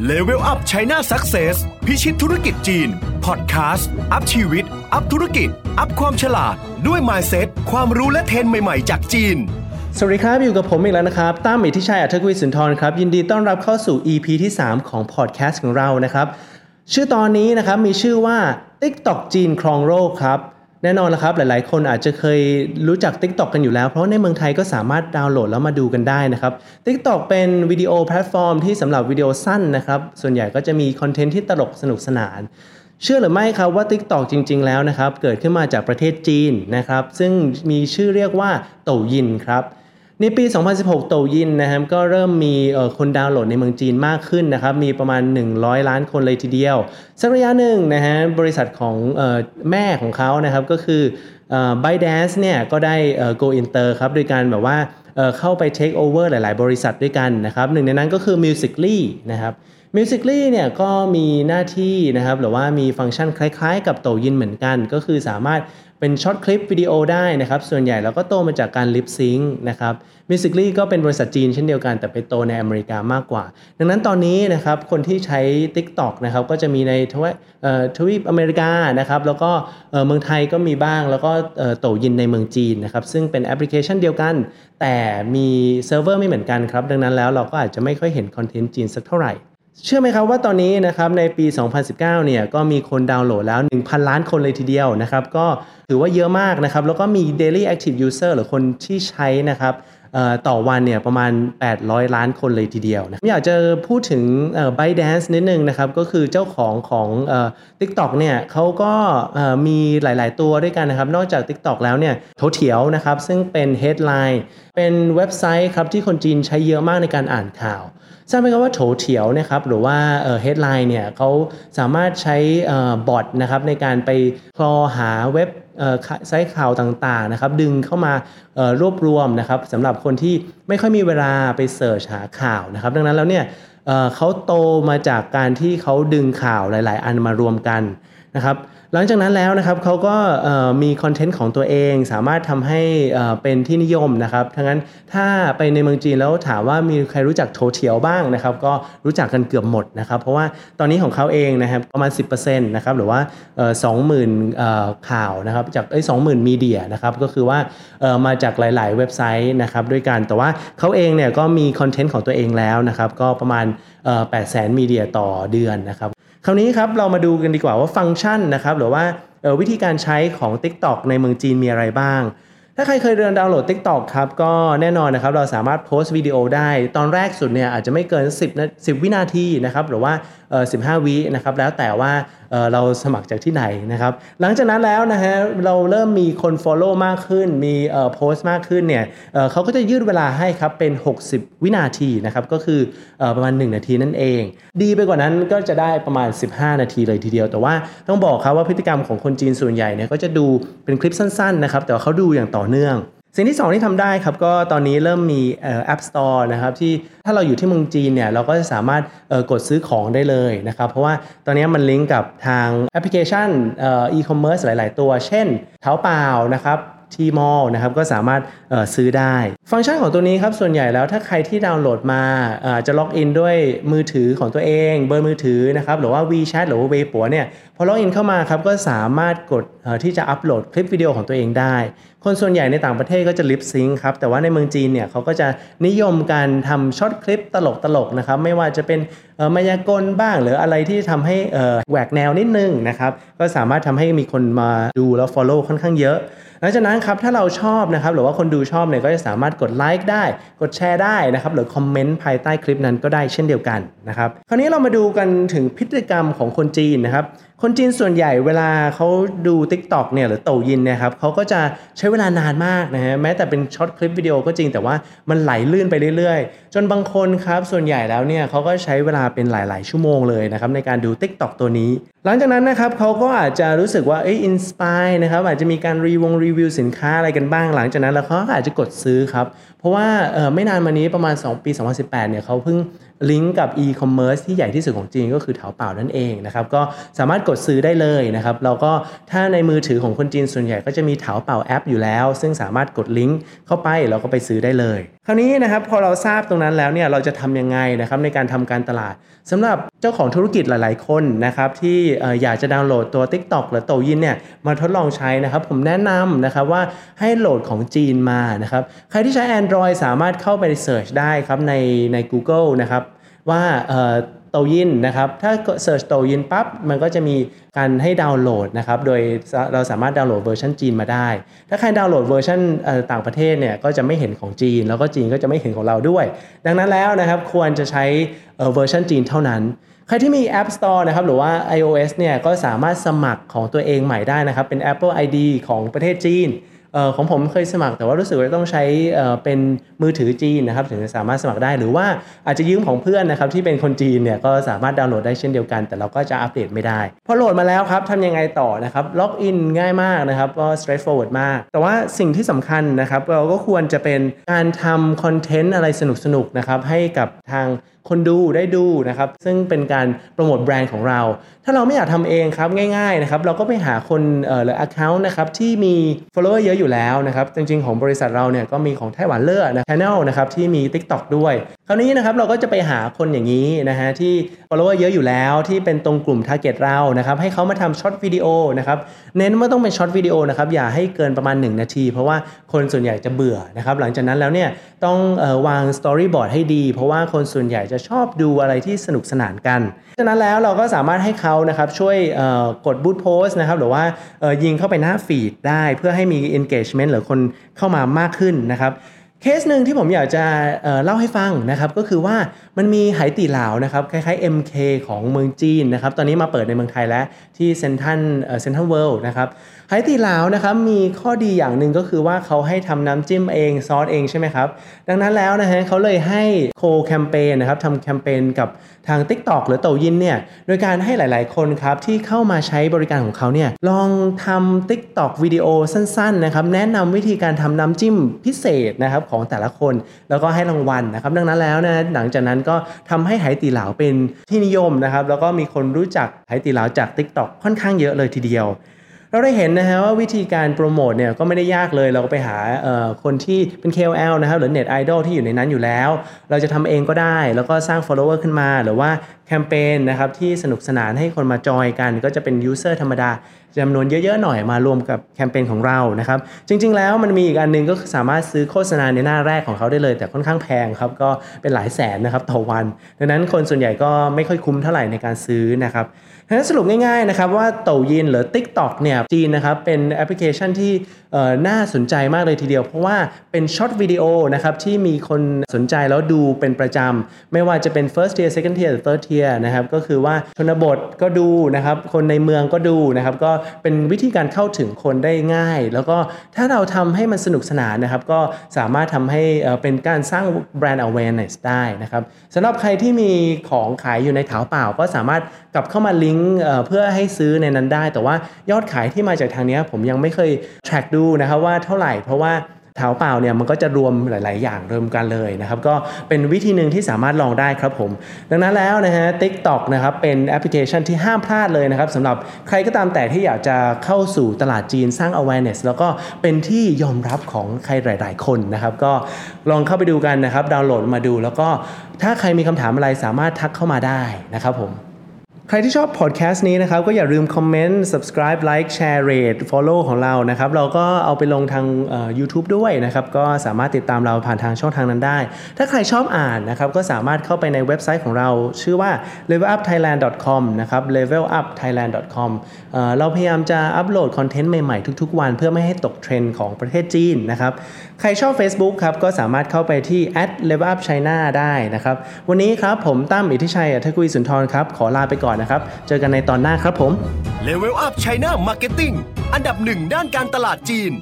Level Up China Success พิชิตธุรกิจจีน พอดแคสต์ up ชีวิต up ธุรกิจ up ความฉลาด ด้วย Mindset ความรู้และเทรนด์ใหม่ๆ จากจีน สวัสดีครับ อยู่กับผมอีกแล้วนะครับตั้มอิทธิชัยอรรถกระวีสุนทรครับ ยินดีต้อนรับเข้าสู่ EP ที่ 3 ของพอดแคสต์ของเรานะครับ ชื่อตอนนี้นะครับมีชื่อว่า TikTok จีนครองโลกครับ แน่นอนนะครับหลายๆ คนอาจจะเคยรู้จัก TikTok กันอยู่แล้ว เพราะในเมืองไทยก็สามารถดาวน์โหลดแล้วมาดูกันได้นะครับ TikTok เป็นวิดีโอแพลตฟอร์มที่สำหรับวิดีโอสั้นนะครับส่วนใหญ่ก็จะมีคอนเทนต์ที่ตลกสนุกสนาน เชื่อหรือไม่ครับว่า TikTok จริง ๆ แล้วนะครับเกิดขึ้นมาจากประเทศจีนนะครับซึ่งมีชื่อเรียกว่า Douyin ครับ ในปี 2016 Douyin นะครับก็เริ่มมีคนดาวน์โหลดในเมืองจีนมากขึ้นนะครับ มีประมาณ 100 ล้านคนเลยทีเดียว สักระยะหนึ่งนะฮะบริษัทของเอ่อแม่ของเขานะครับก็คืออ ByteDance เนี่ยก็ได้ go inter ครับ โดยการแบบว่าเเข้าไป take over หลาย ๆ บริษัทด้วยกันนะครับ หนึ่งในนั้นก็คือ Musically นะครับ Musically เนี่ยก็มีหน้าที่นะครับหรือว่ามีฟังก์ชันคล้าย ๆ กับโตยินเหมือนกัน ก็คือสามารถ เป็นช็อตคลิปวิดีโอได้นะครับ ส่วนใหญ่เราก็โตมาจากการลิปซิงค์นะครับ Musically ก็เป็นบริษัทจีนเช่นเดียวกันแต่ไปโตในอเมริกามากกว่า ดังนั้นตอนนี้นะครับคนที่ใช้ TikTok นะครับก็จะมีในทวีทวีปอเมริกานะครับแล้วก็เมืองไทยก็มีบ้างแล้วก็ Douyin ในเมืองจีนนะครับซึ่งเป็นแอปพลิเคชันเดียวกัน แต่มีเซิร์ฟเวอร์ไม่เหมือนกันครับดังนั้นแล้วเราก็อาจจะไม่ค่อยเห็นคอนเทนต์จีนสักเท่าไหร่ เชื่อไหมครับว่าตอนนี้นะครับในปี 2019 เนี่ยก็มีคนดาวน์โหลดแล้ว 1,000 ล้านคนเลยทีเดียวนะครับ ก็ถือว่าเยอะมากนะครับ แล้วก็มี daily active user หรือคนที่ใช้นะครับต่อวันเนี่ยประมาณ 800 ล้านคนเลยทีเดียวนะอยากจะพูดถึง ByteDance นิดนึงนะครับ ก็คือเจ้าของของ TikTok เนี่ยเขาก็มีหลาย ๆ ตัวด้วยกันนะครับ นอกจาก TikTok แล้วเนี่ยโถเถียวนะครับ ซึ่งเป็น headline เป็นเว็บไซต์ครับที่คนจีนใช้เยอะมากในการอ่านข่าวทราบไหมครับว่าโถเถียวนะครับหรือว่าเอ่อ headline เนี่ยเขาสามารถใช้เอ่อบอทนะครับในการไปคลอหาเว็บเอ่อไซต์ข่าวต่างๆนะครับดึงเข้ามาเอ่อรวบรวมนะครับสำหรับคนที่ไม่ค่อยมีเวลาไปเสิร์ชหาข่าวนะครับดังนั้นแล้วเนี่ยเอ่อเขาโตมาจากการที่เขาดึงข่าวหลาย ๆ อันมารวมกันนะครับ หลังจากนั้นแล้วนะครับเขาก็มีคอนเทนต์ของตัวเองสามารถทำให้เป็นที่นิยมนะครับทั้งนั้นถ้าไปในเมืองจีนแล้วถามว่ามีใครรู้จักโถเถียวบ้างนะครับ ก็รู้จักกันเกือบหมดนะครับ เพราะว่าตอนนี้ของเขาเองนะครับประมาณ 10%นะครับหรือว่าสองหมื่นข่าวนะครับจากไอ้สองหมื่นมีเดียนะครับก็คือว่ามาจากหลาย ๆ เว็บไซต์นะครับด้วยกันแต่ว่าเขาเองเนี่ยก็มีคอนเทนต์ของตัวเองแล้วนะครับก็ประมาณแปดแสนมีเดียต่อเดือนนะครับ ราวนี้ครับเรามาดูกันดีกว่าว่าฟังก์ชันนะครับหรือว่าวิธีการใช้ของ TikTok ในเมืองจีนมีอะไรบ้าง ถ้าใครเคยเรียนดาวน์โหลด TikTok ครับก็แน่นอนนะครับเราสามารถโพสต์วิดีโอได้ ตอนแรกสุดเนี่ยอาจจะไม่เกิน 10 10 วินาทีนะครับหรือว่า 15 วินะครับแล้วแต่ว่าเเราสมัครจากที่ไหนนะครับ หลังจากนั้นแล้วนะฮะเราเริ่มมีคน Follow มากขึ้น มีโพสต์มากขึ้นเนี่ยเเขาก็จะยืดเวลาให้ครับเป็น 60 วินาทีนะครับก็คืออประมาณ 1 นาทีนั่นเอง ดีไปกว่านั้นก็จะได้ประมาณ 15 นาทีเลยทีเดียว แต่ว่าต้องบอกครับว่าพฤติกรรมของคนจีนส่วนใหญ่เนี่ยก็จะดูเป็นคลิปสั้นๆนะครับแต่ว่าเขาดูอย่างต่อเนื่อง สิ่งที่ 2 ที่ทำได้ครับก็ตอนนี้เริ่มมีแอป Store นะครับที่ถ้าเราอยู่ที่เมืองจีนเนี่ยเราก็จะสามารถกดซื้อของได้เลยนะครับเพราะว่าตอนนี้มันลิงก์กับทางแอปพลิเคชันอีคอมเมิร์ซหลาย ๆ ตัว เช่นเท้าเปล่านะครับ Tmall นะครับก็สามารถซื้อได้ ฟังก์ชันของตัวนี้ครับส่วนใหญ่แล้วถ้าใครที่ดาวน์โหลดมาจะล็อกอินด้วยมือถือของตัวเอง เบอร์มือถือนะครับหรือว่า WeChat หรือว่า Weibo เนี่ยพอล็อกอินเข้ามาครับก็สามารถกดที่จะอัปโหลดคลิปวิดีโอของตัวเองได้ คนส่วนใหญ่ในต่างประเทศก็จะ lip sync ครับแต่ว่าในเมืองจีนเนี่ยเขาก็จะนิยมการทำช็อตคลิปตลกๆนะครับไม่ว่าจะเป็นมายากลบ้าง หรืออะไรที่ทำให้แหวกแนวนิดนึงนะครับก็สามารถทำให้มีคนมาดูแล้ว Follow ค่อนข้างเยอะ หลังจากนั้นครับถ้าเราชอบนะครับหรือว่าคนดูชอบเนี่ยก็จะสามารถกดไลค์ได้ กดแชร์ได้นะครับหรือคอมเมนต์ภายใต้คลิปนั้นก็ได้เช่นเดียวกันนะครับคราวนี้เรามาดูกันถึงพฤติกรรมของคนจีนนะครับ คนจีนส่วนใหญ่เวลาเขาดู TikTok เนี่ยหรือโตยินเนะครับเขาก็จะใช้เวลานานมากนะฮะแม้แต่เป็น short คลิปวิดีโอก็จริงแต่ว่ามันไหลลื่นไปเรื่อยๆ จนบางคนครับส่วนใหญ่แล้วเนี่ยเขาก็ใช้เวลาเป็นหลาย ๆ ชั่วโมงเลยนะครับในการดู TikTok ตัวนี้ หลังจากนั้นนะครับเขาก็อาจจะรู้สึกว่าเอ้ย inspire นะครับอาจจะมีการรีวงรีวิวสินค้าอะไรกันบ้าง หลังจากนั้นแล้วเขาอาจจะกดซื้อครับเพราะว่าไม่นานมานี้ประมาณ 2 ปี 2018 เนี่ยเขาเพิ่งลิงก์กับ e-commerce ที่ใหญ่ที่สุดของจีนก็คือเถาเป่านั่นเองนะครับ ก็สามารถกดซื้อได้เลยนะครับ เราก็ถ้าในมือถือของคนจีนส่วนใหญ่ก็จะมีเถาเป่าแอปอยู่แล้ว ซึ่งสามารถกดลิงก์เข้าไปแล้วก็ไปซื้อได้เลย คราวนี้นะครับพอเราทราบตรงนั้นแล้วเนี่ยเราจะทำยังไงนะครับในการทำการตลาดสำหรับจ้าของธุรกิจหลาย ๆ คนนะครับที่อยากจะดาวน์โหลดตัว TikTok หรือโตยินเนี่ยมาทดลองใช้นะครับ ผมแนะนำนะครับว่าให้โหลดของจีนมานะครับ ใครที่ใช้ Android สามารถเข้าไปเสิร์ชได้ครับในใน Google นะครับ ว่า Douyin นะครับถ้า search Douyin ปั๊บมันก็จะมีการให้ดาวน์โหลดนะครับโดยเราสามารถดาวน์โหลดเวอร์ชันจีนมาได้ ถ้าใครดาวน์โหลดเวอร์ชันต่างประเทศเนี่ยก็จะไม่เห็นของจีน แล้วก็จีนก็จะไม่เห็นของเราด้วย ดังนั้นแล้วนะครับควรจะใช้เวอร์ชันจีนเท่านั้นใครที่มี App Store นะครับหรือว่า iOS เนี่ยก็สามารถสมัครของตัวเองใหม่ได้นะครับเป็น Apple ID ของประเทศจีน ของผมเคยสมัครแต่ว่ารู้สึกว่าต้องใช้เป็นมือถือจีนนะครับถึงจะสามารถสมัครได้ หรือว่าอาจจะยืมของเพื่อนนะครับที่เป็นคนจีนเนี่ยก็สามารถดาวน์โหลดได้เช่นเดียวกัน แต่เราก็จะอัปเดตไม่ได้พอโหลดมาแล้วครับทำยังไงต่อนะครับล็อกอินง่ายมากนะครับก็ straightforward มาก แต่ว่าสิ่งที่สำคัญนะครับเราก็ควรจะเป็นการทำคอนเทนต์อะไรสนุกๆนะครับให้กับทาง คนดูได้ดูนะครับซึ่งเป็นการโปรโมทแบรนด์ของเรา ถ้าเราไม่อยากทำเองครับง่ายๆนะครับเราก็ไปหาคนเอ่อหรือ account นะครับที่มี follower เยอะอยู่แล้วนะครับจริงๆของบริษัทเราเนี่ยก็มีของไต้หวันเล่อนะ channel นะครับที่มี TikTok ด้วย คราวนี้นะครับเราก็จะไปหาคนอย่างนี้นะฮะที่ follower เยอะอยู่แล้วที่เป็นตรงกลุ่ม target เรานะครับให้เขามาทำช็อตวิดีโอนะครับเน้นว่าต้องเป็นช็อตวิดีโอนะครับอย่าให้เกินประมาณ 1 นาที เพราะว่าคนส่วนใหญ่จะเบื่อนะครับหลังจากนั้นแล้วเนี่ยต้องออวาง storyboard ให้ดี เพราะว่าคนส่วนใหญ่จะชอบดูอะไรที่สนุกสนานกันฉะนั้นแล้วเราก็สามารถให้เขานะครับช่วยกด boost post นะครับหรือว่ายิงเข้าไปหน้า feed ได้เพื่อให้มี engagement หรือคนเข้ามามากขึ้นนะครับ เคสหนึ่งที่ผมอยากจะเล่าให้ฟังนะครับก็คือว่ามันมีไหตี่เลานะครับคล้ายๆ MK ของเมืองจีนนะครับตอนนี้มาเปิดในเมืองไทยแล้วที่เซนทันเซนทรัลเวิลด์นะครับไหตี่เลานะครับมีข้อดีอย่างหนึ่งก็คือว่าเขาให้ทำน้ำจิ้มเองซอสเองใช่ไหมครับดังนั้นแล้วนะฮะเขาเลยให้ co-campaign นะครับทำแคมเปญกับทาง TikTok หรือโตยินเนี่ยโดยการให้หลายๆคนครับที่เข้ามาใช้บริการของเขาเนี่ยลองทำ TikTok วิดีโอสั้นๆนะครับแนะนำวิธีการทำน้ำจิ้มพิเศษนะครับของแต่ละคน แล้วก็ให้รางวัลนะครับ ดังนั้นแล้วนะหลังจากนั้นก็ทำให้ไหตีเหลาเป็นที่นิยมนะครับ แล้วก็มีคนรู้จักไหตีเหลาจาก TikTok ค่อนข้างเยอะเลยทีเดียวเราได้เห็นนะฮะว่าวิธีการโปรโมทเนี่ยก็ไม่ได้ยากเลยเราก็ไปหาคนที่เป็น KOL นะครับหรือ Net Idol ที่อยู่ในนั้นอยู่แล้ว เราจะทำเองก็ได้ แล้วก็สร้าง follower ขึ้นมา หรือว่า แคมเปญนะครับที่สนุกสนานให้คนมาจอยกัน ก็จะเป็น user ธรรมดาจำนวนเยอะๆหน่อยมารวมกับแคมเปญของเรานะครับจริง ๆ แล้วมันมีอีกอันนึงก็สามารถซื้อโฆษณาในหน้าแรกของเขาได้เลย แต่ค่อนข้างแพงครับก็เป็นหลายแสนนะครับต่อวัน ดังนั้นคนส่วนใหญ่ก็ไม่ค่อยคุ้มเท่าไหร่ในการซื้อนะครับฉะนั้นสรุปง่ายๆนะครับว่าโตยินหรือ TikTok เนี่ยจีนนะครับเป็นแอปพลิเคชันที่น่าสนใจมากเลยทีเดียว เพราะว่าเป็นช็อตวิดีโอนะครับที่มีคนสนใจแล้วดูเป็นประจำไม่ว่าจะเป็น first tier second tier third tier นะครับก็คือว่าชนบทก็ดูนะครับคนในเมืองก็ดูนะครับก็เป็นวิธีการเข้าถึงคนได้ง่าย แล้วก็ถ้าเราทำให้มันสนุกสนานนะครับก็สามารถทำให้เป็นการสร้างแบรนด์ awareness ได้นะครับสำหรับใครที่มีของขายอยู่ในถาวเปล่า ก็สามารถกลับเข้ามาลิงก์เพื่อให้ซื้อในนั้นได้ แต่ว่ายอดขายที่มาจากทางนี้ผมยังไม่เคย track ดูนะครับว่าเท่าไหร่เพราะว่า เท้าเปล่าเนี่ยมันก็จะรวมหลาย ๆ อย่างรวมกันเลยนะครับก็เป็นวิธีหนึ่งที่สามารถลองได้ครับผม ดังนั้นแล้วนะฮะ TikTok นะครับเป็นแอปพลิเคชันที่ห้ามพลาดเลยนะครับสำหรับใครก็ตามแต่ที่อยากจะเข้าสู่ตลาดจีนสร้าง awareness แล้วก็เป็นที่ยอมรับของใครหลาย ๆ คนนะครับก็ลองเข้าไปดูกันนะครับดาวน์โหลดมาดู แล้วก็ถ้าใครมีคำถามอะไรสามารถทักเข้ามาได้นะครับผม ใครที่ชอบพอดแคสต์นี้นะครับ ก็อย่าลืมคอมเมนต์ subscribe like share rate follow ของเรานะครับ เราก็เอาไปลงทาง YouTube ด้วยนะครับ ก็สามารถติดตามเราผ่านทางช่องทางนั้นได้ ถ้าใครชอบอ่านนะครับ ก็สามารถเข้าไปในเว็บไซต์ของเรา ชื่อว่า levelupthailand.com นะครับ levelupthailand.com เเราพยายามจะอัปโหลดคอนเทนต์ใหม่ ๆ ทุก ๆ วันเพื่อไม่ให้ตกเทรนด์ของประเทศจีนนะครับ ใครชอบ Facebook ครับ ก็สามารถเข้าไปที่ @levelupchina ได้นะครับ วันนี้ครับผมตั้มอิทธิชัยอัธกุยสุนทรครับ ขอลาไปก่อนนะครับ เจอกันในตอนหน้าครับผม Level Up China Marketing อันดับหนึ่งด้านการตลาดจีน